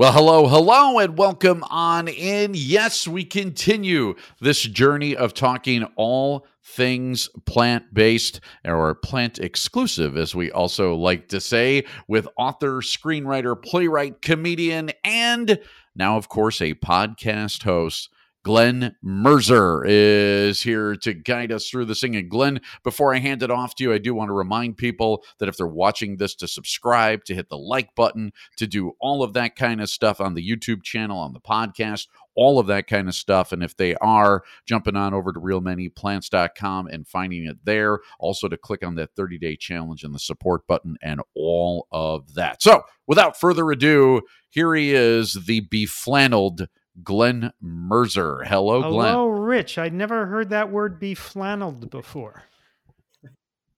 Well, hello, hello, and welcome on in. Yes, we continue this journey of talking all things plant based or plant exclusive, as we also like to say, with author, screenwriter, playwright, comedian, and now, of course, a podcast host. Glen Merzer is here to guide us through this thing. And Glen, before I hand it off to you, I do want to remind people that if they're watching this, to subscribe, to hit the like button, to do all of that kind of stuff on the YouTube channel, on the podcast, all of that kind of stuff. And if they are jumping on over to realmanyplants.com and finding it there, also to click on that 30 day challenge and the support button and all of that. So without further ado, here he is, the beflanneled Glen Merzer. Hello, Glen. Hello, Rich. I'd never heard that word be flanneled before.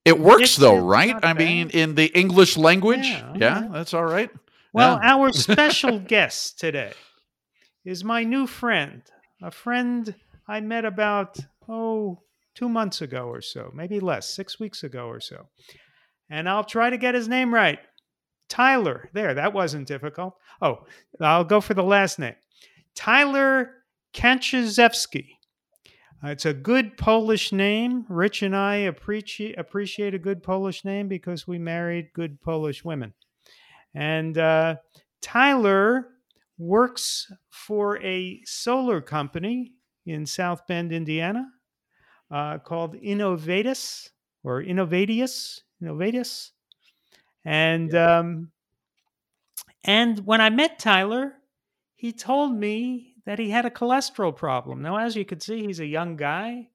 It works It's- though, it's right? I bad. mean, in the English language. Yeah, Yeah, that's all right. Well, Yeah. our special guest today is my new friend, a friend I met about, oh, two months ago or so, maybe less, six weeks ago or so. And I'll try to get his name right. Tyler. There, that wasn't difficult. Oh, I'll go for the last name. Tyler Kanczuzewski. Uh, it's a good Polish name. Rich and I appreciate appreciate a good Polish name because we married good Polish women. And uh, Tyler works for a solar company in South Bend, Indiana, uh, called Innovatus or Innovatius, Innovatus. And um, and when I met Tyler, he told me that he had a cholesterol problem. Now, as you can see, he's a young guy,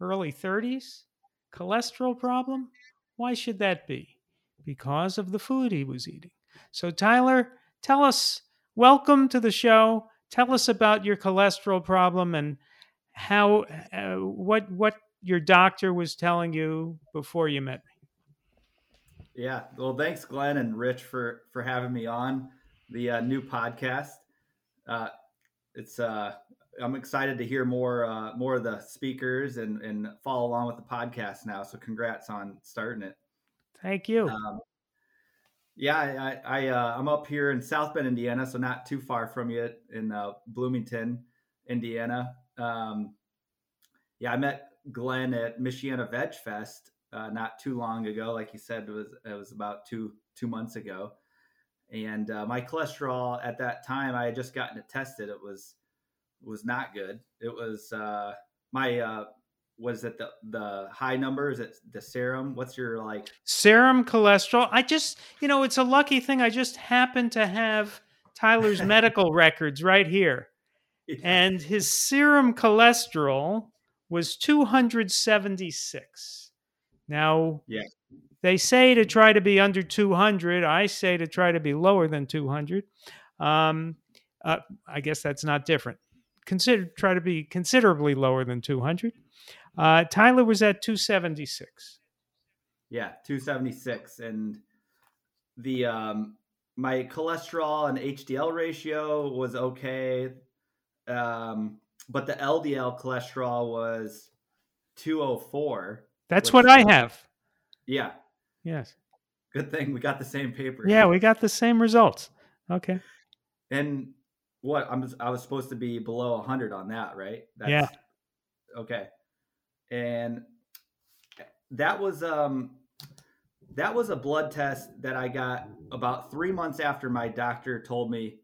early 30s. Cholesterol problem? Why should that be? Because of the food he was eating. So, Tyler, tell us, welcome to the show. Tell us about your cholesterol problem and how, uh, what, what your doctor was telling you before you met me. Yeah. Well, thanks, Glen and Rich, for for having me on the uh, new podcast. Uh, it's uh, I'm excited to hear more uh, more of the speakers and and follow along with the podcast now. So, congrats on starting it. Thank you. Um, yeah, I, I, I uh, I'm up here in South Bend, Indiana, so not too far from you in uh, Bloomington, Indiana. Um, yeah, I met Glen at Michiana Veg Fest uh, not too long ago. Like you said, it was it was about two two months ago, and uh, my cholesterol at that time I had just gotten it tested. It was was not good. It was uh, my uh, was it the the high numbers? It's the serum. What's your like? serum cholesterol. I just, you know, it's a lucky thing. I just happen to have Tyler's medical records right here. And his serum cholesterol was 276. Now, Yeah. They say to try to be under 200. I say to try to be lower than 200. Um, uh, I guess that's not different. Consider try to be considerably lower than 200. Uh, Tyler was at 276. Yeah, 276 and the um my cholesterol and HDL ratio was okay. Um but the LDL cholesterol was 204. That's what I have. Yeah, Yes. good thing we got the same paper. Yeah, we got the same results. Okay. And what I'm I was supposed to be below 100 on that, right? Yeah. Okay. And that was um that was a blood test that I got about 3 months after my doctor told me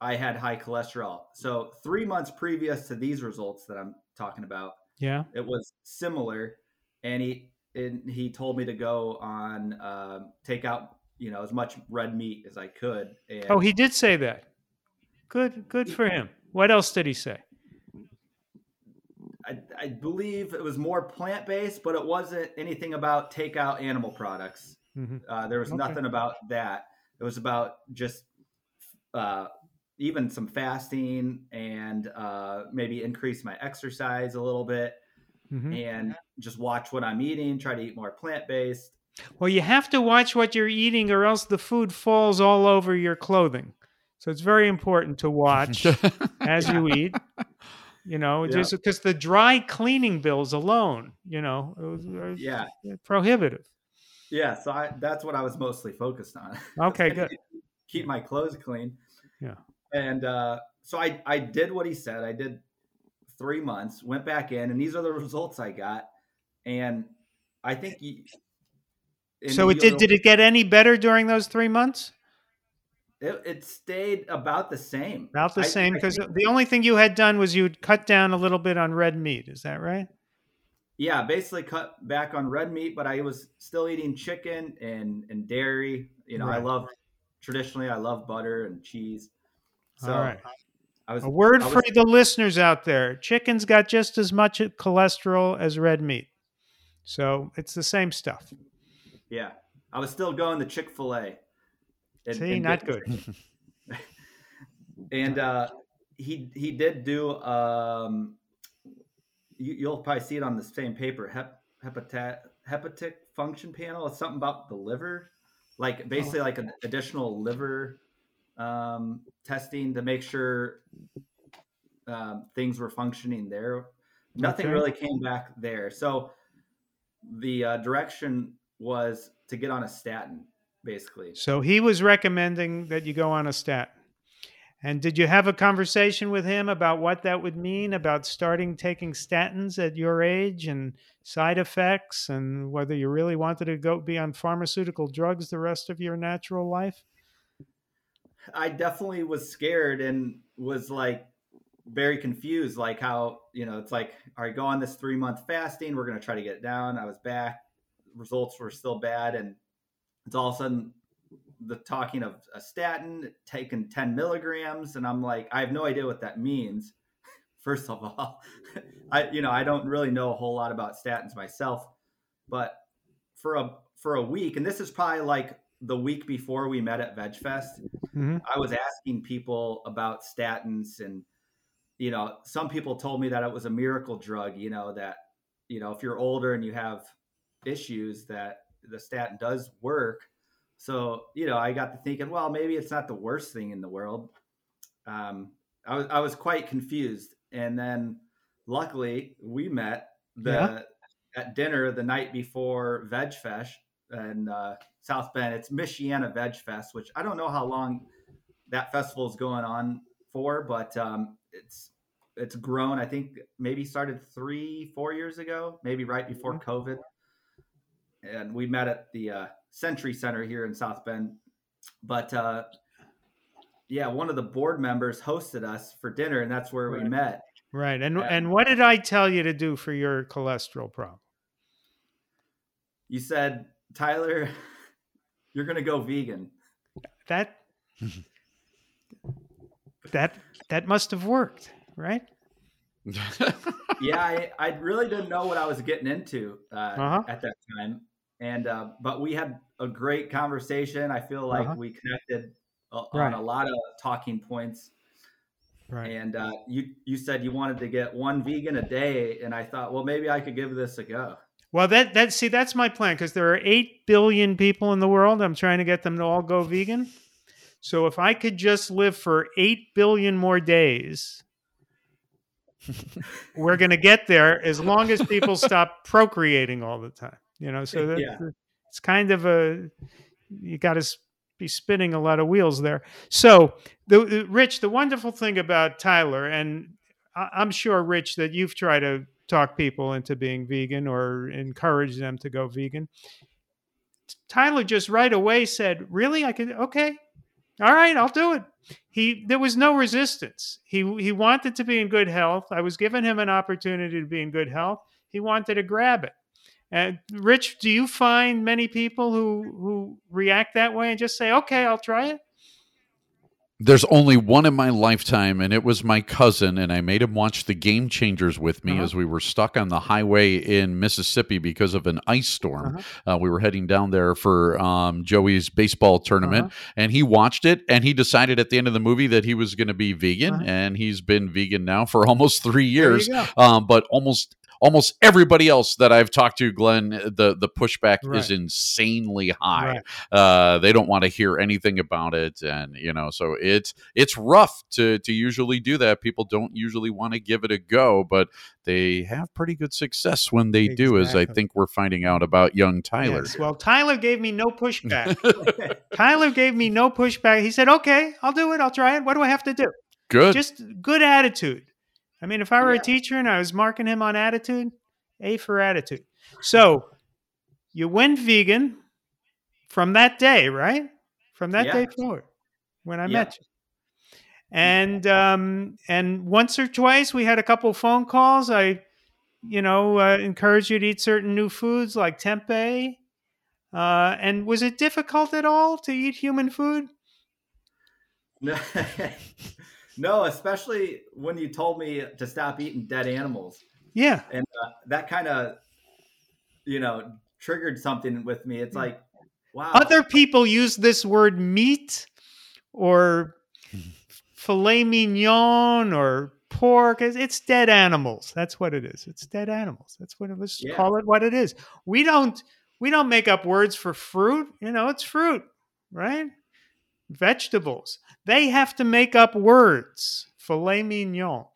I had high cholesterol. So 3 months previous to these results that I'm talking about, Yeah. it was similar and he and he told me to go on um take out you know as much red meat as I could and Oh, he did say that. Good. Good for him. What else did he say? I, I believe it was more plant based, but it wasn't anything about take out animal products. hmm Uh, there was Okay. nothing about that. It was about just uh, even some fasting and uh, maybe increase my exercise a little bit hmm and just watch what I'm eating, try to eat more plant based. Well, you have to watch what you're eating, or else the food falls all over your clothing. So it's very important to watch as you eat. You know, Yeah. just because the dry cleaning bills alone, you know, are Yeah. prohibitive. Yeah. So I, that's what I was mostly focused on. Okay, good. keep my clothes clean. Yeah. And uh, so I I did what he said. I did three months, went back in, and these are the results I got. And I think. You, so it did. Did it get any better during those three months? It, it stayed about the same. About the I, same because the only thing you had done was you'd cut down a little bit on red meat. Is that right? Yeah, basically cut back on red meat, but I was still eating chicken and and dairy. You know, right. I love traditionally I love butter and cheese. So All right. Was, a word was, for the listeners out there: chicken's got just as much cholesterol as red meat, so it's the same stuff. Yeah, I was still going to Chick Fil A. See, not good. and uh, he he did do. Um, you, will probably see it on the same paper. Hep, hepatat, hepatic function panel. It's something about the liver, like basically oh. like an additional liver um, testing to make sure um, things were functioning there. Nothing okay. really came back there. So the uh, direction was to get on a statin basically. So he was recommending that you go on a statin. And did you have a conversation with him about what that would mean about starting taking statins at your age and side effects and whether you really wanted to go be on pharmaceutical drugs the rest of your natural life? I definitely was scared and was like very confused like how, you know, it's like all right, go on this 3 month fasting, we're to try to get it down. I was back, results were still bad and it's all of a sudden the talking of a statin taking 10 milligrams and i'm like i have no idea what that means first of all. I you know i don't really know a whole lot about statins myself but for a for a week and this is probably like the week before we met at vegfest mm-hmm. i was asking people about statins and you know some people told me that it was a miracle drug you know that you know if you're older and you have issues that the statin does work. So, you know, I got to thinking, well, maybe it's not the worst thing in the world. Um, I was I was quite confused, and then luckily we met the yeah. at dinner the night before Veg Fest in uh, South Bend. It's Michiana Veg Fest, which I don't know how long that festival is going on for, but um, it's it's grown. I think maybe started three, four years ago, maybe right before mm-hmm. COVID and we met at the uh, Century Center here in South Bend. But uh, yeah, one of the board members hosted us for dinner, and that's where right. we met. Right. And, and and what did I tell you to do for your cholesterol problem? You said, Tyler, you're going to go vegan. That that that must have worked, right? yeah, I, I really didn't know what I was getting into uh, uh-huh. at that time and uh, but we had a great conversation. I feel like uh-huh. we connected uh, right. on a lot of talking points. Right. And uh, you you said you wanted to get one vegan a day, and I thought, well, maybe I could give this a go. Well, that that see that's my plan because there are eight billion people in the world. I'm trying to get them to all go vegan. So if I could just live for eight billion more days, we're going to get there as long as people stop procreating all the time. You know, so yeah. it's kind of a you got to be spinning a lot of wheels there. So, the, the, Rich, the wonderful thing about Tyler, and I'm sure, Rich, that you've tried to talk people into being vegan or encourage them to go vegan. Tyler just right away said, "Really, I could okay, all right, I'll do it." He there was no resistance. He he wanted to be in good health. I was giving him an opportunity to be in good health. He wanted to grab it. And Rich, do you find many people who who react that way and just say, "Okay, I'll try it"? There's only one in my lifetime, and it was my cousin, and I made him watch the Game Changers with me uh-huh. as we were stuck on the highway in Mississippi because of an ice storm. Uh-huh. Uh, we were heading down there for um, Joey's baseball tournament, uh-huh. and he watched it, and he decided at the end of the movie that he was going to be vegan, uh-huh. and he's been vegan now for almost three years. Um, but almost almost everybody else that I've talked to, Glen, the the pushback Right. is insanely high. Right. Uh, they don't want to hear anything about it, and you know, so it's it's rough to to usually do that. People don't usually want to give it a go, but they have pretty good success when they do. As I think we're finding out about young Tyler. Yes. Well, Tyler gave me no pushback. Tyler gave me no pushback. He said, "Okay, I'll do it. I'll try it. What do I have to do?" Good. Just good attitude. I mean, if I were Yeah. a teacher and I was marking him on attitude, A for attitude. So you went vegan from that day, right? From that Yeah. day forward, when I Yeah. met you. And um, and once or twice we had a couple phone calls. I, you know, uh, encouraged you to eat certain new foods like tempeh. Uh, and was it difficult at all to eat human food? No, especially when you told me to stop eating dead animals, Yeah. and uh, that kind of, you know, triggered something with me. It's like, wow, Other people use this word meat or filet mignon or pork. It's- dead animals. That's what it is. It's dead animals. That's what it is. Yeah. Call it what it is. We don't we don't make up words for fruit. You know, it's fruit, right? Vegetables. They have to make up words. Filet mignon.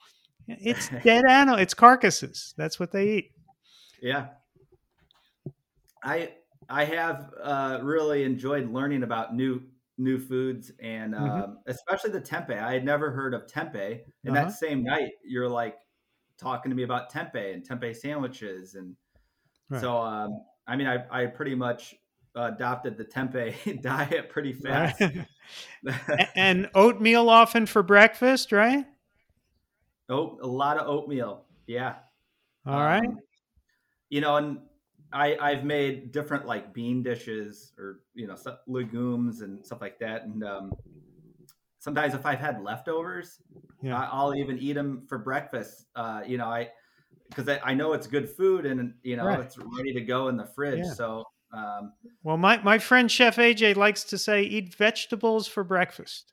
It's dead animal. It's carcasses. That's what they eat. Yeah. I I have uh, really enjoyed learning about new new foods and Mhm. um, especially the tempeh. I had never heard of tempeh. And Uh-huh. that same night, you're like talking to me about tempeh and tempeh sandwiches, and Right. so um, I mean, I I pretty much adopted the tempeh diet pretty fast. A- and oatmeal often for breakfast, right? oh, a lot of oatmeal. Yeah. All right. Um, you know, and I I've made different like bean dishes or you know legumes and stuff like that. And um, sometimes if I've had leftovers, Yeah. I'll even eat them for breakfast. Uh, you know, I because I, I know it's good food and you know Right. it's ready to go in the fridge. Yeah. So um, Well, my, my friend Chef AJ likes to say, eat vegetables for breakfast.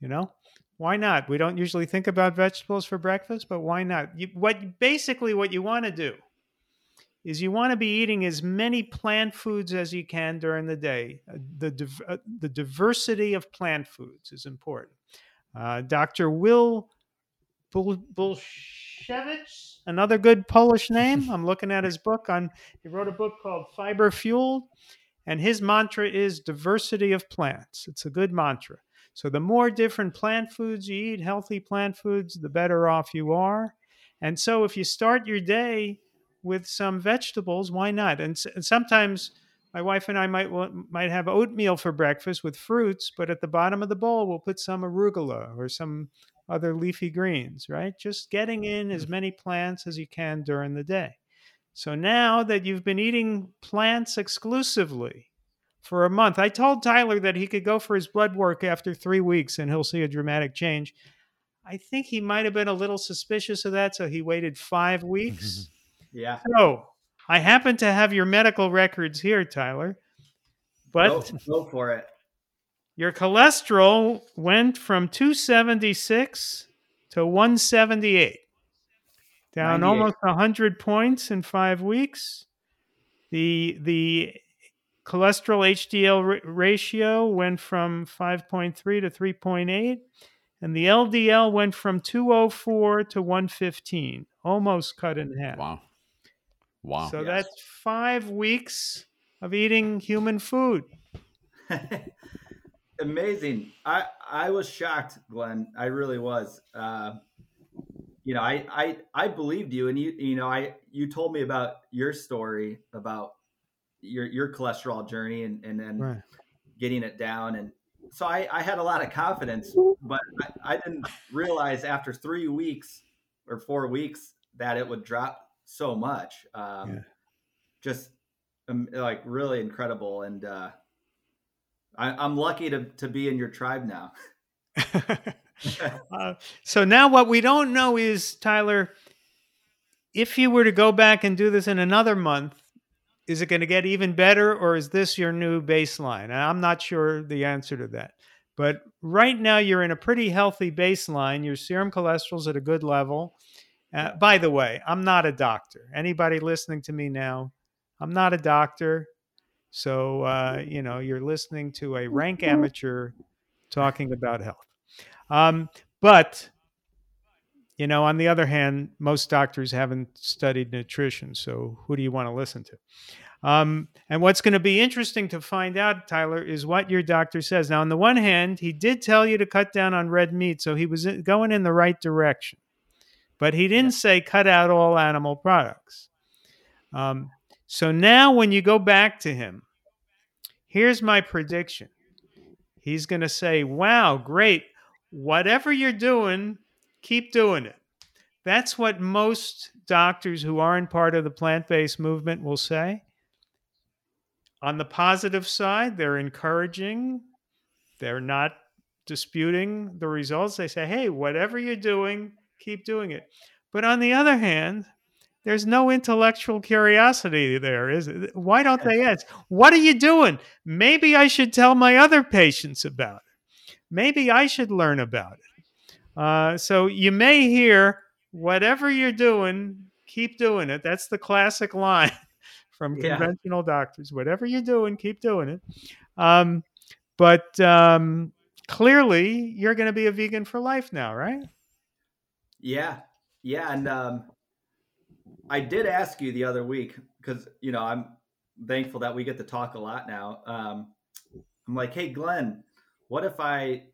You know, why not? We don't usually think about vegetables for breakfast, but why not? You, what basically what you want to do is you want to be eating as many plant foods as you can during the day. Uh, The uh, the diversity of plant foods is important. Uh, Dr. Will Bulsiewicz, another good Polish name. I'm looking at his book on. He wrote a book called Fiber Fueled, and his mantra is diversity of plants. It's a good mantra. So the more different plant foods you eat, healthy plant foods, the better off you are. And so if you start your day with some vegetables, why not? And, and sometimes my wife and I might might have oatmeal for breakfast with fruits, but at the bottom of the bowl we'll put some arugula or some other leafy greens, right? Just getting in as mm-hmm. many plants as you can during the day. So now that you've been eating plants exclusively for a month, I told Tyler that he could go for his blood work after three weeks and he'll see a dramatic change. I think he might have been a little suspicious of that, so he waited five weeks. yeah, so I happen to have your medical records here, Tyler. But go, go for it. Your cholesterol went from 276 to 178, down almost 100 points in five weeks. The the cholesterol HDL ra- ratio went from 5.3 to 3.8, and the LDL went from 204 to 115, almost cut in half. Wow. Wow. So Yes. that's five weeks of eating human food. Amazing. I I was shocked, Glen. I really was. Uh, you know, I I I believed you, and you you know, I you told me about your story about your your cholesterol journey, and and then Right. getting it down, and so I I had a lot of confidence, but I, I didn't realize after three weeks or four weeks that it would drop so much. Um, Yeah. Just um, like really incredible, and. uh I, I'm lucky to, to be in your tribe now. Uh, so now what we don't know is Tyler, if you were to go back and do this in another month, is it going to get even better or is this your new baseline? And I'm not sure the answer to that. But right now you're in a pretty healthy baseline. Your serum cholesterol's at a good level Uh, by the way, I'm not a doctor. Anybody listening to me now, I'm not a doctor. So, uh, you know, you're listening to a rank amateur talking about health. Um, but, you know, on the other hand, most doctors haven't studied nutrition. So, who do you want to listen to? Um, and what's going to be interesting to find out, Tyler, is what your doctor says. Now, on the one hand, he did tell you to cut down on red meat, so he was going in the right direction. But he didn't say cut out all animal products. Um, so now, when you go back to him, here's my prediction. He's going to say, Wow, great. Whatever you're doing, keep doing it. That's what most doctors who aren't part of the plant based movement will say. On the positive side, they're encouraging, they're not disputing the results. They say, hey, whatever you're doing, keep doing it. But on the other hand, there's no intellectual curiosity there, is it? Why don't they ask, what are you doing? Maybe I should tell my other patients about it. Maybe I should learn about it. Uh, so you may hear, whatever you're doing, keep doing it. That's the classic line from Yeah. conventional doctors. Whatever you're doing, keep doing it. Um, but um, clearly, you're going to be a vegan for life now, right? Yeah, yeah, and um, I did ask you the other week because you know I'm thankful that we get to talk a lot now. Um, I'm like, hey, Glen, what if I,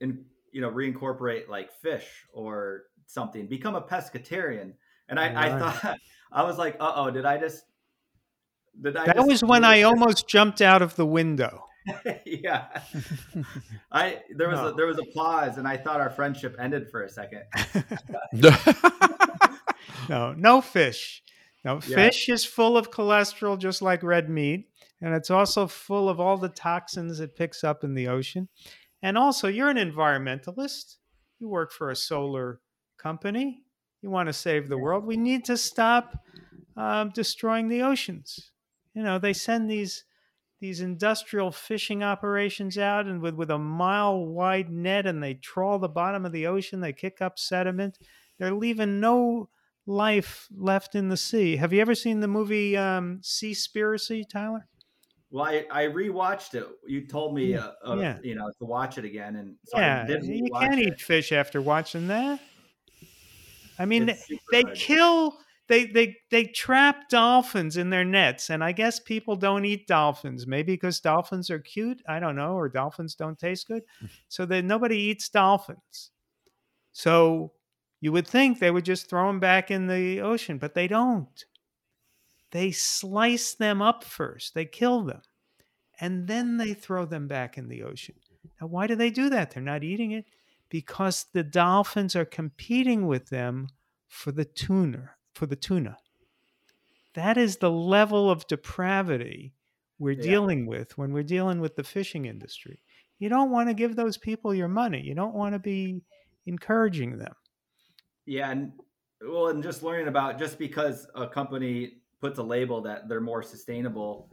in, you know, reincorporate like fish or something, become a pescatarian? And I, I thought I was like, uh oh, did I just? Did I? That just was when I this? almost jumped out of the window. yeah. I there was No. a, there was a pause, and I thought our friendship ended for a second. No, no fish. No, Yeah. fish is full of cholesterol just like red meat. And it's also full of all the toxins it picks up in the ocean. And also, you're an environmentalist. You work for a solar company. You want to save the world. We need to stop um, destroying the oceans. You know, they send these these industrial fishing operations out and with, with a mile wide net and they trawl the bottom of the ocean. They kick up sediment. They're leaving no life left in the sea. Have you ever seen the movie um, Seaspiracy, Tyler? Well, I, I rewatched it. You told me, uh, uh, Yeah. you know, to watch it again, and so yeah, you can't it. eat fish after watching that. I mean, super they kill they they they trap dolphins in their nets and i guess people don't eat dolphins maybe because dolphins are cute i don't know or dolphins don't taste good so that nobody eats dolphins so you would think they would just throw them back in the ocean but they don't. They slice them up first they kill them and then they throw them back in the ocean. Now why do they do that? They're not eating it? Because the dolphins are competing with them for the tuna for the tuna. That is the level of depravity we're Yeah. dealing with when we're dealing with the fishing industry. You don't want to give those people your money. You don't want to be encouraging them Yeah, and well, and just learning about just because a company puts a label that they're more sustainable,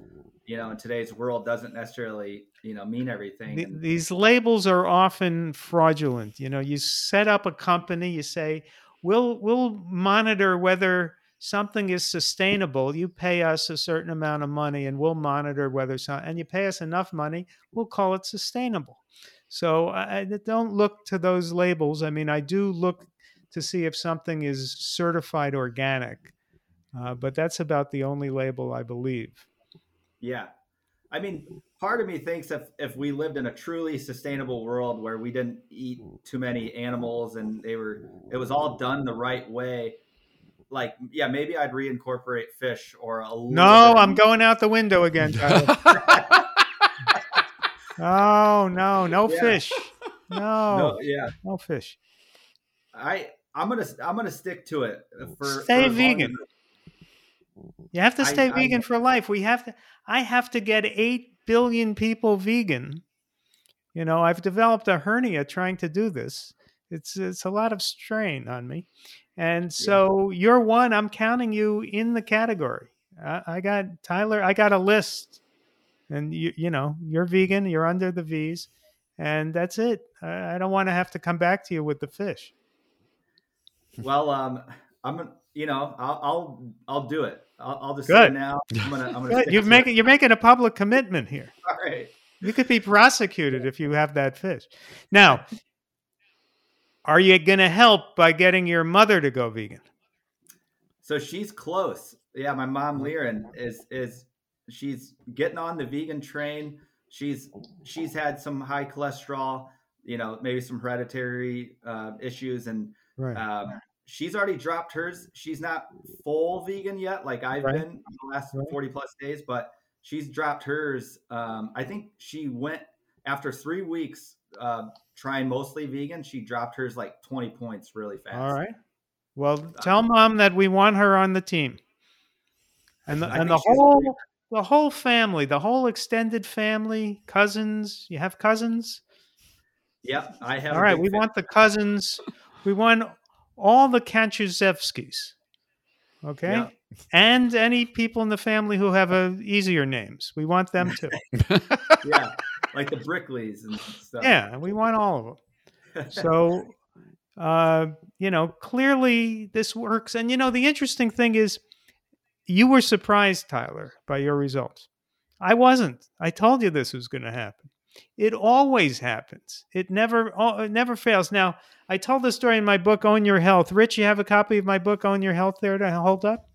you know, in today's world doesn't necessarily, you know, mean everything. These labels are often fraudulent. You know, you set up a company, you say, "We'll we'll monitor whether something is sustainable. You pay us a certain amount of money, and we'll monitor whether some, and you pay us enough money, we'll call it sustainable." So I don't look to those labels. I mean, I do look to see if something is certified organic, uh, but that's about the only label I believe. Yeah. I mean, part of me thinks if, if we lived in a truly sustainable world where we didn't eat too many animals and they were, it was all done the right way, like, yeah, maybe I'd reincorporate fish or a No, I'm going out the window again. Tyler. Oh no, no Yeah. fish. No, No, no, fish. I, I'm gonna, I'm gonna stick to it for Stay for vegan. You have to stay I- vegan for life. We have to. I have to get eight billion people vegan. You know, I've developed a hernia trying to do this. It's it's a lot of strain on me, and so you're one. I'm counting you in the category. I, I got Tyler. I got a list, and you you know you're vegan. You're under the V's, and that's it. I, I don't want to have to come back to you with the fish. Well, um, I'm you know, I'll, I'll, I'll do it. I'll, I'll just Good. say now. I'm gonna, I'm gonna. You're making it. you're making a public commitment here. All right. You could be prosecuted if you have that fish. Now, are you going to help by getting your mother to go vegan? So she's close. Yeah, my mom Liren is is she's getting on the vegan train. She's she's had some high cholesterol, you know, maybe some hereditary uh, issues, and Right. um, she's already dropped hers. She's not full vegan yet, like I've Right. been the last Right. forty plus days, but she's dropped hers. Um, I think she went after three weeks uh, trying mostly vegan. She dropped hers like twenty points really fast. All right. Well, tell mom that we want her on the team, and the, I and the whole the whole family, the whole extended family, cousins. You have cousins. Yep, I have. All right. We fan. want the cousins. We want all the Kanczuzewskis. Okay. Yeah. And any people in the family who have a easier names. We want them too. yeah, like the Brickleys and stuff. yeah, we want all of them. so uh you know clearly this works and you know the interesting thing is you were surprised tyler by your results i wasn't i told you this was going to happen it always happens. It never oh, it never fails. Now i tell the story in my book own your health. Rich you have a copy of my book own your health there to hold up?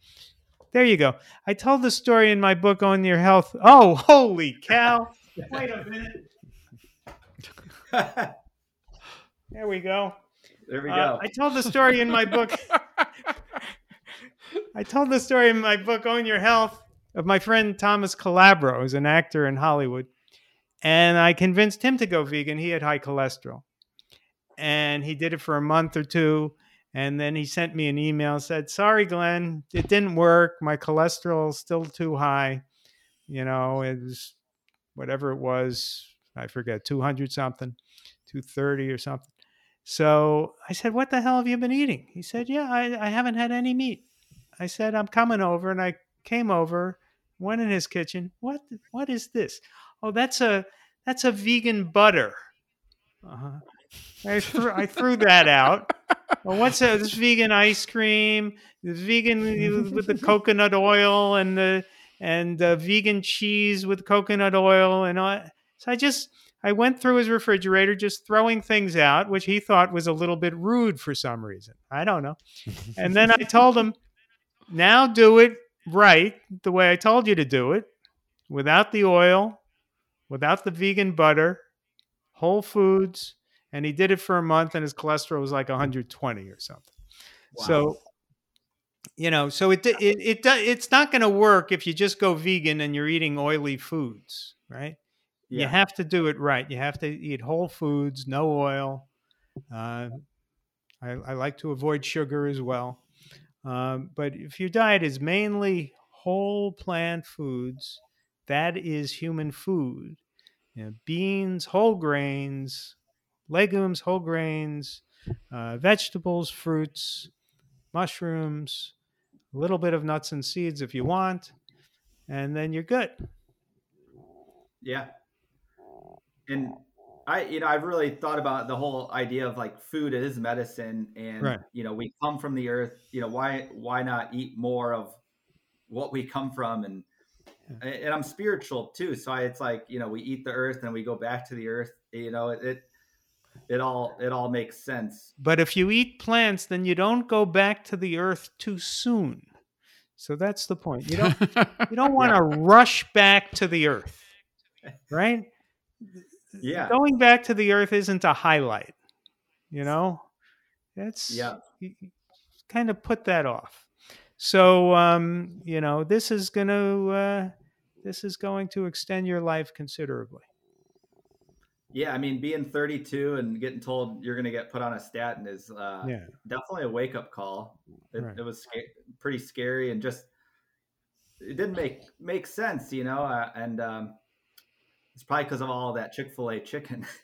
There you go. I tell the story in my book own your health. Oh holy cow. Wait a minute. There we go. There we uh, go. I tell the story in my book. I told the story in my book, Own Your Health, of my friend Thomas Calabro, who's an actor in Hollywood. And I convinced him to go vegan. He had high cholesterol. And he did it for a month or two. And then he sent me an email, said, Sorry, Glen, it didn't work. My cholesterol is still too high. You know, it was whatever it was. I forget, 200 something, 230 or something. So I said, What the hell have you been eating? He said, Yeah, I, I haven't had any meat. I said, I'm coming over. And I came over, went in his kitchen. What what is this? Oh, that's a that's a vegan butter. Uh-huh. I threw I threw that out. Well, what's? This vegan ice cream, this vegan with the coconut oil and the and uh, vegan cheese with coconut oil and all. So I just I went through his refrigerator, just throwing things out, which he thought was a little bit rude for some reason. I don't know. And then I told him, now do it right, the way I told you to do it, without the oil, without the vegan butter, whole foods. And he did it for a month, and his cholesterol was like 120 or something. Wow. So, you know, so it it it, do- it's not going to work if you just go vegan and you're eating oily foods, right? You have to do it right. You have to eat whole foods, no oil. Uh, I, I like to avoid sugar as well. Um, but if your diet is mainly whole plant foods, that is human food. You know, beans, whole grains, legumes, whole grains, uh, vegetables, fruits, mushrooms, a little bit of nuts and seeds if you want, and then you're good. yeah. And I, you know, I've really thought about the whole idea of like food is medicine, and Right. you know, we come from the earth. You know, why why not eat more of what we come from? And and I'm spiritual too, so I, it's like you know, we eat the earth and we go back to the earth. You know, it it all it all makes sense. But if you eat plants, then you don't go back to the earth too soon. So that's the point. You don't you don't want to rush back to the earth. Right? Yeah, Going back to the earth isn't a highlight. You know? It's yeah, you kind of put that off. So um, you know, this is going to uh, this is going to extend your life considerably. yeah. I mean, being 32 and getting told you're going to get put on a statin is uh, Yeah. definitely a wake up call. It, Right. it was sca- pretty scary and just it didn't make make sense, you know. Uh, and um, it's probably because of all that Chick Fil A chicken.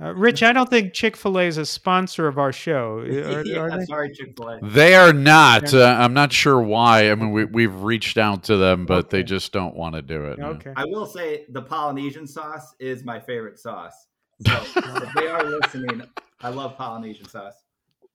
Uh, Rich, I don't think Chick Fil A is a sponsor of our show. Are- yeah, are they? sorry, Chick Fil A. They are not. Uh, I'm not sure why. I mean, we, we've reached out to them, but they just don't want to do it. no. Okay. I will say the Polynesian sauce is my favorite sauce. So if they are listening, I love Polynesian sauce.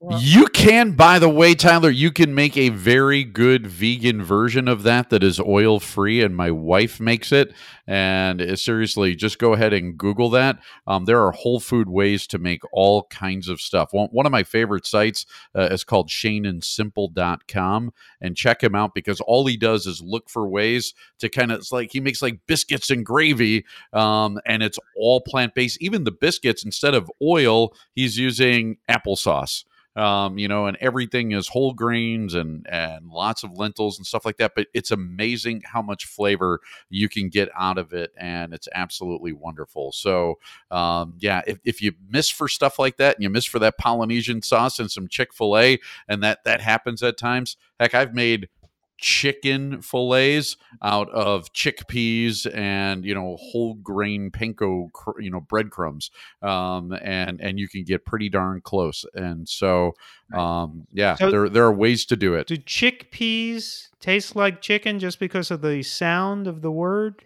You can, by the way, Tyler, you can make a very good vegan version of that that is oil free, and my wife makes it. And uh, seriously, just go ahead and Google that. Um, there are whole food ways to make all kinds of stuff. One, one of my favorite sites uh, is called shaneandsimple.com, and check him out because all he does is look for ways to kind of, it's like he makes like biscuits and gravy, um, and it's all plant based. Even the biscuits, instead of oil, he's using applesauce um, you know, and everything is whole grains and and lots of lentils and stuff like that. But it's amazing how much flavor you can get out of it, and it's absolutely wonderful. So, um, yeah, if, if you miss for stuff like that, and you miss for that Polynesian sauce and some Chick Fil A, and that that happens at times. Heck, I've made chicken fillets out of chickpeas and you know whole grain panko you know breadcrumbs um and and you can get pretty darn close and so um yeah So- there there are ways to do it Do chickpeas taste like chicken just because of the sound of the word?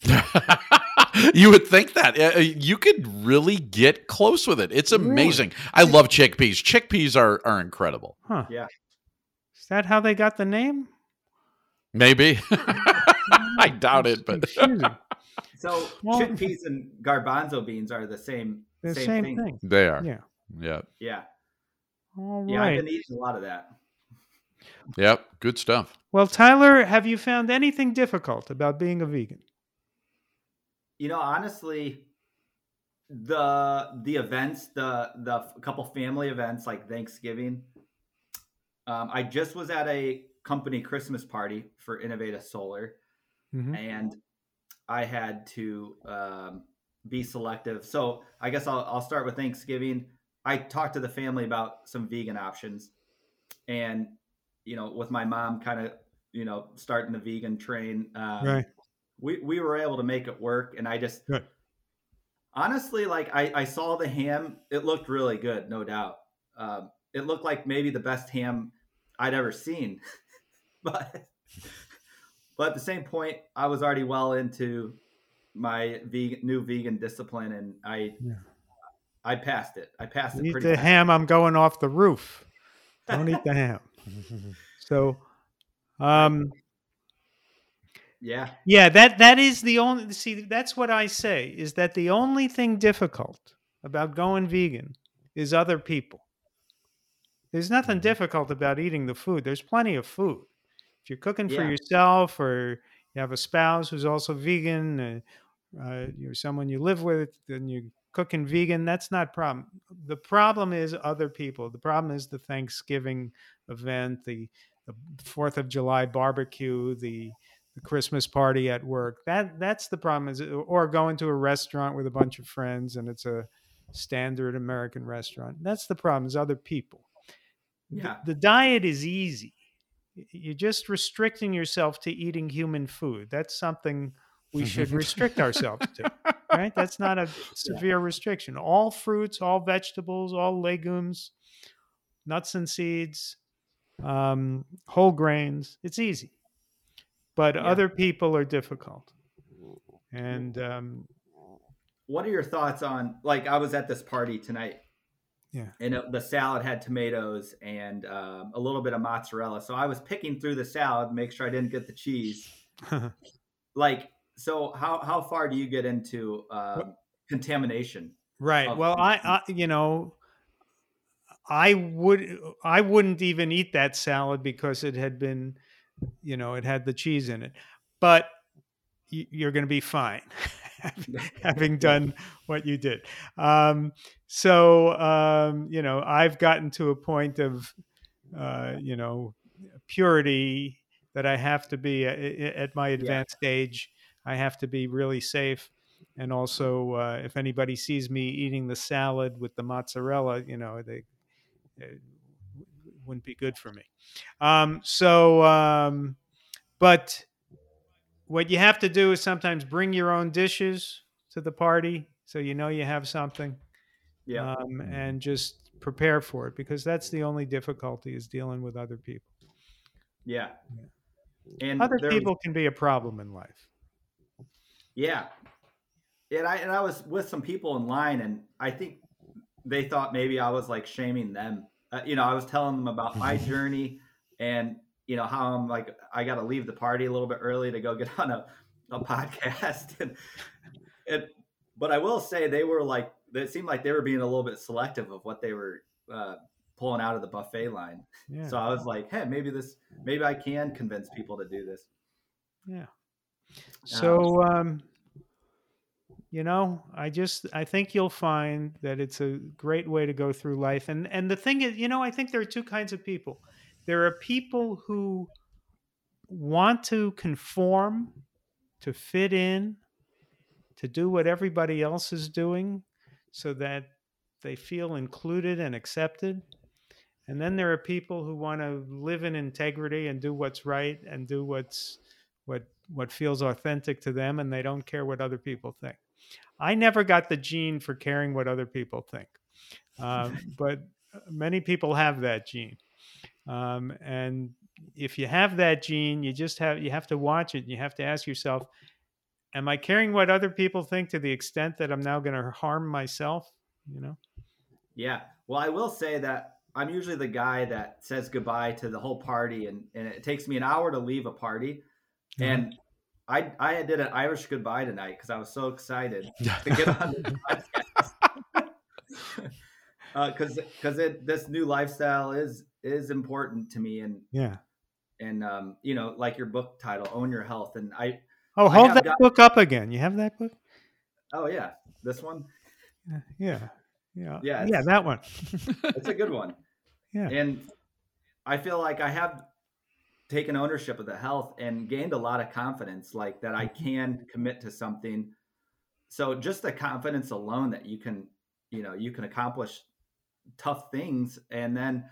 you would think that Uh, you could really get close with it it's Really? amazing i love chickpeas chickpeas are are incredible Huh. Yeah. Is that how they got the name? Maybe i doubt it but. So Well- chickpeas and garbanzo beans are the same the same, same, thing. thing. they are Yeah. yeah Yeah. All Yeah. I've been eating a lot of that. yep good stuff Well, Tyler, have you found anything difficult about being a vegan? You know, honestly, the the events, the the couple family events like Thanksgiving. Um, I just was at a company Christmas party for Inovateus Solar, Mhm. and I had to um, be selective. So I guess I'll, I'll start with Thanksgiving. I talked to the family about some vegan options, and you know, with my mom kind of you know starting the vegan train, um, Right. we we were able to make it work, and I just Good. honestly like I, I saw the ham. It looked really good, no doubt. Um, it looked like maybe the best ham I'd ever seen, but but at the same point, I was already well into my vegan, new vegan discipline, and I Yeah. I passed it. I passed it Eat the fast. ham. I'm going off the roof. Don't eat the ham. So, um, Yeah, yeah, that that is the only. See, that's what I say is that the only thing difficult about going vegan is other people. There's nothing difficult about eating the food. There's plenty of food. If you're cooking for Yeah. yourself, or you have a spouse who's also vegan, uh, uh, you're someone you live with, then you're cooking vegan. That's not problem. The problem is other people. The problem is the Thanksgiving event, the the Fourth of July barbecue, the the Christmas party at work. That that's the problem. Is or going to a restaurant with a bunch of friends and it's a standard American restaurant. That's the problem. Is other people. The- Yeah. The, diet is easy. You're just restricting yourself to eating human food. That's something we should restrict ourselves to. Right? That's not a severe restriction. All fruits, all vegetables, all legumes, nuts and seeds, um, whole grains. It's easy, but Yeah. other people are difficult. And um, what are your thoughts on like I was at this party tonight yeah, and it, the salad had tomatoes and um, a little bit of mozzarella. So I was picking through the salad, make sure I didn't get the cheese. Like, so how how far do you get into um, contamination? right. Well, I, I, you know, I would, I wouldn't even eat that salad because it had been, you know, it had the cheese in it. But you're going to be fine, having done what you did. Um, so, um, you know, I've gotten to a point of, uh, you know, purity that I have to be at, at my advanced age. I have to be really safe. And also, uh, if anybody sees me eating the salad with the mozzarella, you know, they, it wouldn't be good for me. Um, so, um, but what you have to do is sometimes bring your own dishes to the party so you know you have something Yeah, um, and just prepare for it because that's the only difficulty is dealing with other people. yeah. And Other was- people can be a problem in life. Yeah. And I and I was with some people in line and I think they thought maybe I was like shaming them uh, you know, I was telling them about my journey and you know how I'm like I got to leave the party a little bit early to go get on a, a podcast and, and but I will say they were like it seemed like they were being a little bit selective of what they were uh, pulling out of the buffet line. Yeah. So I was like, hey, maybe this maybe I can convince people to do this. Yeah. So um, you know, I just I think you'll find that it's a great way to go through life. And and the thing is, you know, I think there are two kinds of people. There are people who want to conform, to fit in, to do what everybody else is doing so that they feel included and accepted. And then there are people who want to live in integrity and do what's right and do what's what what feels authentic to them and they don't care what other people think. I never got the gene for caring what other people think. Um, but many people have that gene. Um, and if you have that gene, you just have you have to watch it. And you have to ask yourself, am I caring what other people think to the extent that I'm now going to harm myself? You know? Yeah. Well, I will say that I'm usually the guy that says goodbye to the whole party, and, and it takes me an hour to leave a party. Mm-hmm. And I I did an Irish goodbye tonight because I was so excited to get on the podcast. Because uh, because this new lifestyle is is important to me, and yeah, and um, you know, like your book title, "Own Your Health," and I oh, hold I that got, book up again. You have that book? Oh yeah, this one. Yeah, yeah, yeah, yeah, that one. it's a good one. Yeah, and I feel like I have taken ownership of the health and gained a lot of confidence like that I mm-hmm. can commit to something. So just the confidence alone that you can, you know, you can accomplish tough things. And then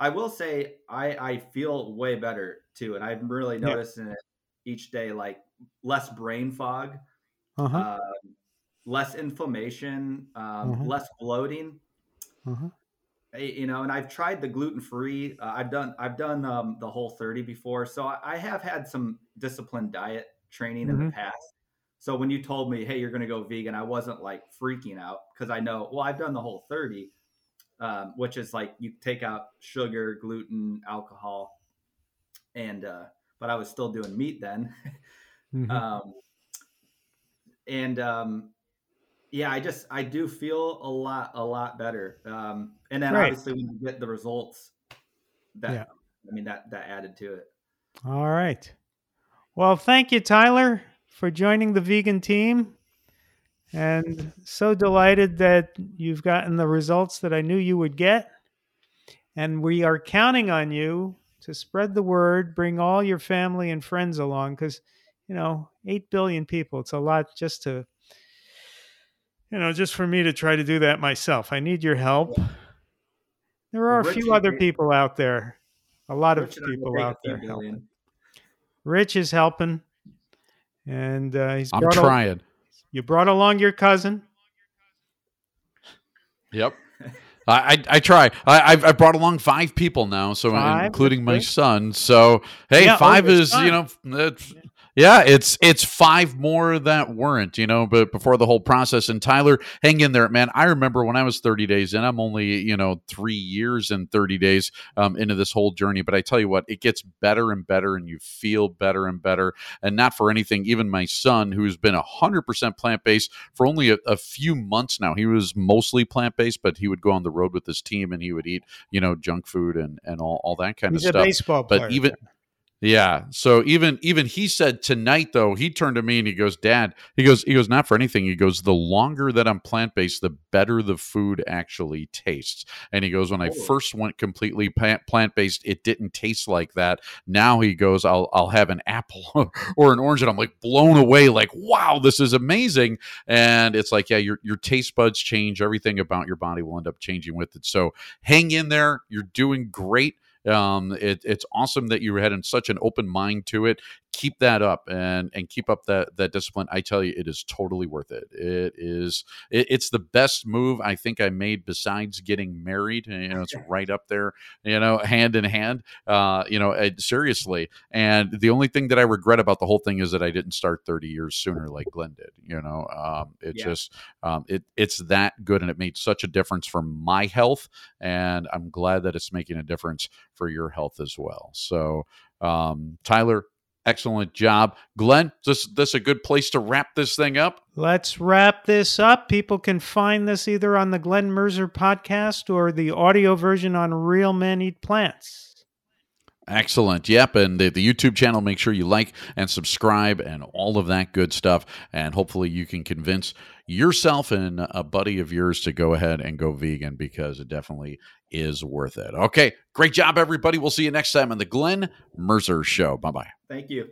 I will say I, I feel way better too. And I'm really noticing yeah. it each day, like less brain fog, uh-huh. uh, less inflammation, um, uh-huh. less bloating. Uh-huh you know, and I've tried the gluten free. Uh, I've done I've done um, the whole 30 before, so I, I, have had some disciplined diet training mm-hmm. in the mm-hmm. past. So when you told me, "Hey, you're going to go vegan," I wasn't like freaking out because I know. Well, I've done the whole 30, um, which is like you take out sugar, gluten, alcohol, and uh, but I was still doing meat then. mm-hmm. um, and um, yeah, I just I do feel a lot a lot better. Um, and then right. obviously when you get the results, that yeah. I mean that that added to it. All right. Well, thank you, Tyler, for joining the vegan team. And so delighted that you've gotten the results that I knew you would get. And we are counting on you to spread the word, bring all your family and friends along because, you know, 8 billion people, it's a lot just to you know, just for me to try to do that myself. I need your help. There are Rich a few other people out there, a lot Rich of people out there helping. Rich is helping, and uh, he's. I'm trying. A, you brought along your cousin. Yep. I, I, I try. I I've, I brought along five people now, so five? including my son. So hey, yeah, five is you know yeah, it's it's five more that weren't, you know, but before the whole process. And Tyler, hang in there, man. I remember when I was 30 days in, I'm only, you know, three years and 30 days um, into this whole journey. But I tell you what, it gets better and better, and you feel better and better. And not for anything, even my son, who's been 100% plant based for only a, a, few months now, he was mostly plant based, but he would go on the road with his team and he would eat, you know, junk food and, and all, all that kind He's of stuff. baseball player. But even. Yeah. So even even he said tonight though, he turned to me and he goes, "Dad, he goes, he goes, not for anything. He goes, the longer that I'm plant based, the better the food actually tastes." And he goes, "When I oh. first went completely plant based, it didn't taste like that. Now he goes, I'll I'll have an apple or an orange, and I'm like blown away, like, wow, this is amazing. And it's like, yeah, your your taste buds change. Everything about your body will end up changing with it. So hang in there. You're doing great." Um, it, it's awesome that you had such an open mind to it. Keep that up and and keep up that that discipline. I tell you, it is totally worth it. It is. It, it's the best move I think I made besides getting married. You know, it's right up there. You know, hand in hand. Uh, you know, seriously. And the only thing that I regret about the whole thing is that I didn't start 30 years sooner like Glen did. You know, um, it yeah. just um, it it's that good, and it made such a difference for my health, and I'm glad that it's making a difference for your health as well. So, um, Tyler, excellent job. Glen, this this a good place to wrap this thing up? Let's wrap this up. People can find this either on the Glen Merzer podcast or the audio version on Real Men Eat Plants. Excellent. Yep. And the, the YouTube channel, make sure you like and subscribe and all of that good stuff. And hopefully you can convince yourself and a buddy of yours to go ahead and go vegan because it definitely is worth it. Okay. Great job, everybody. We'll see you next time on the Glen Merzer Show. Bye bye. Thank you.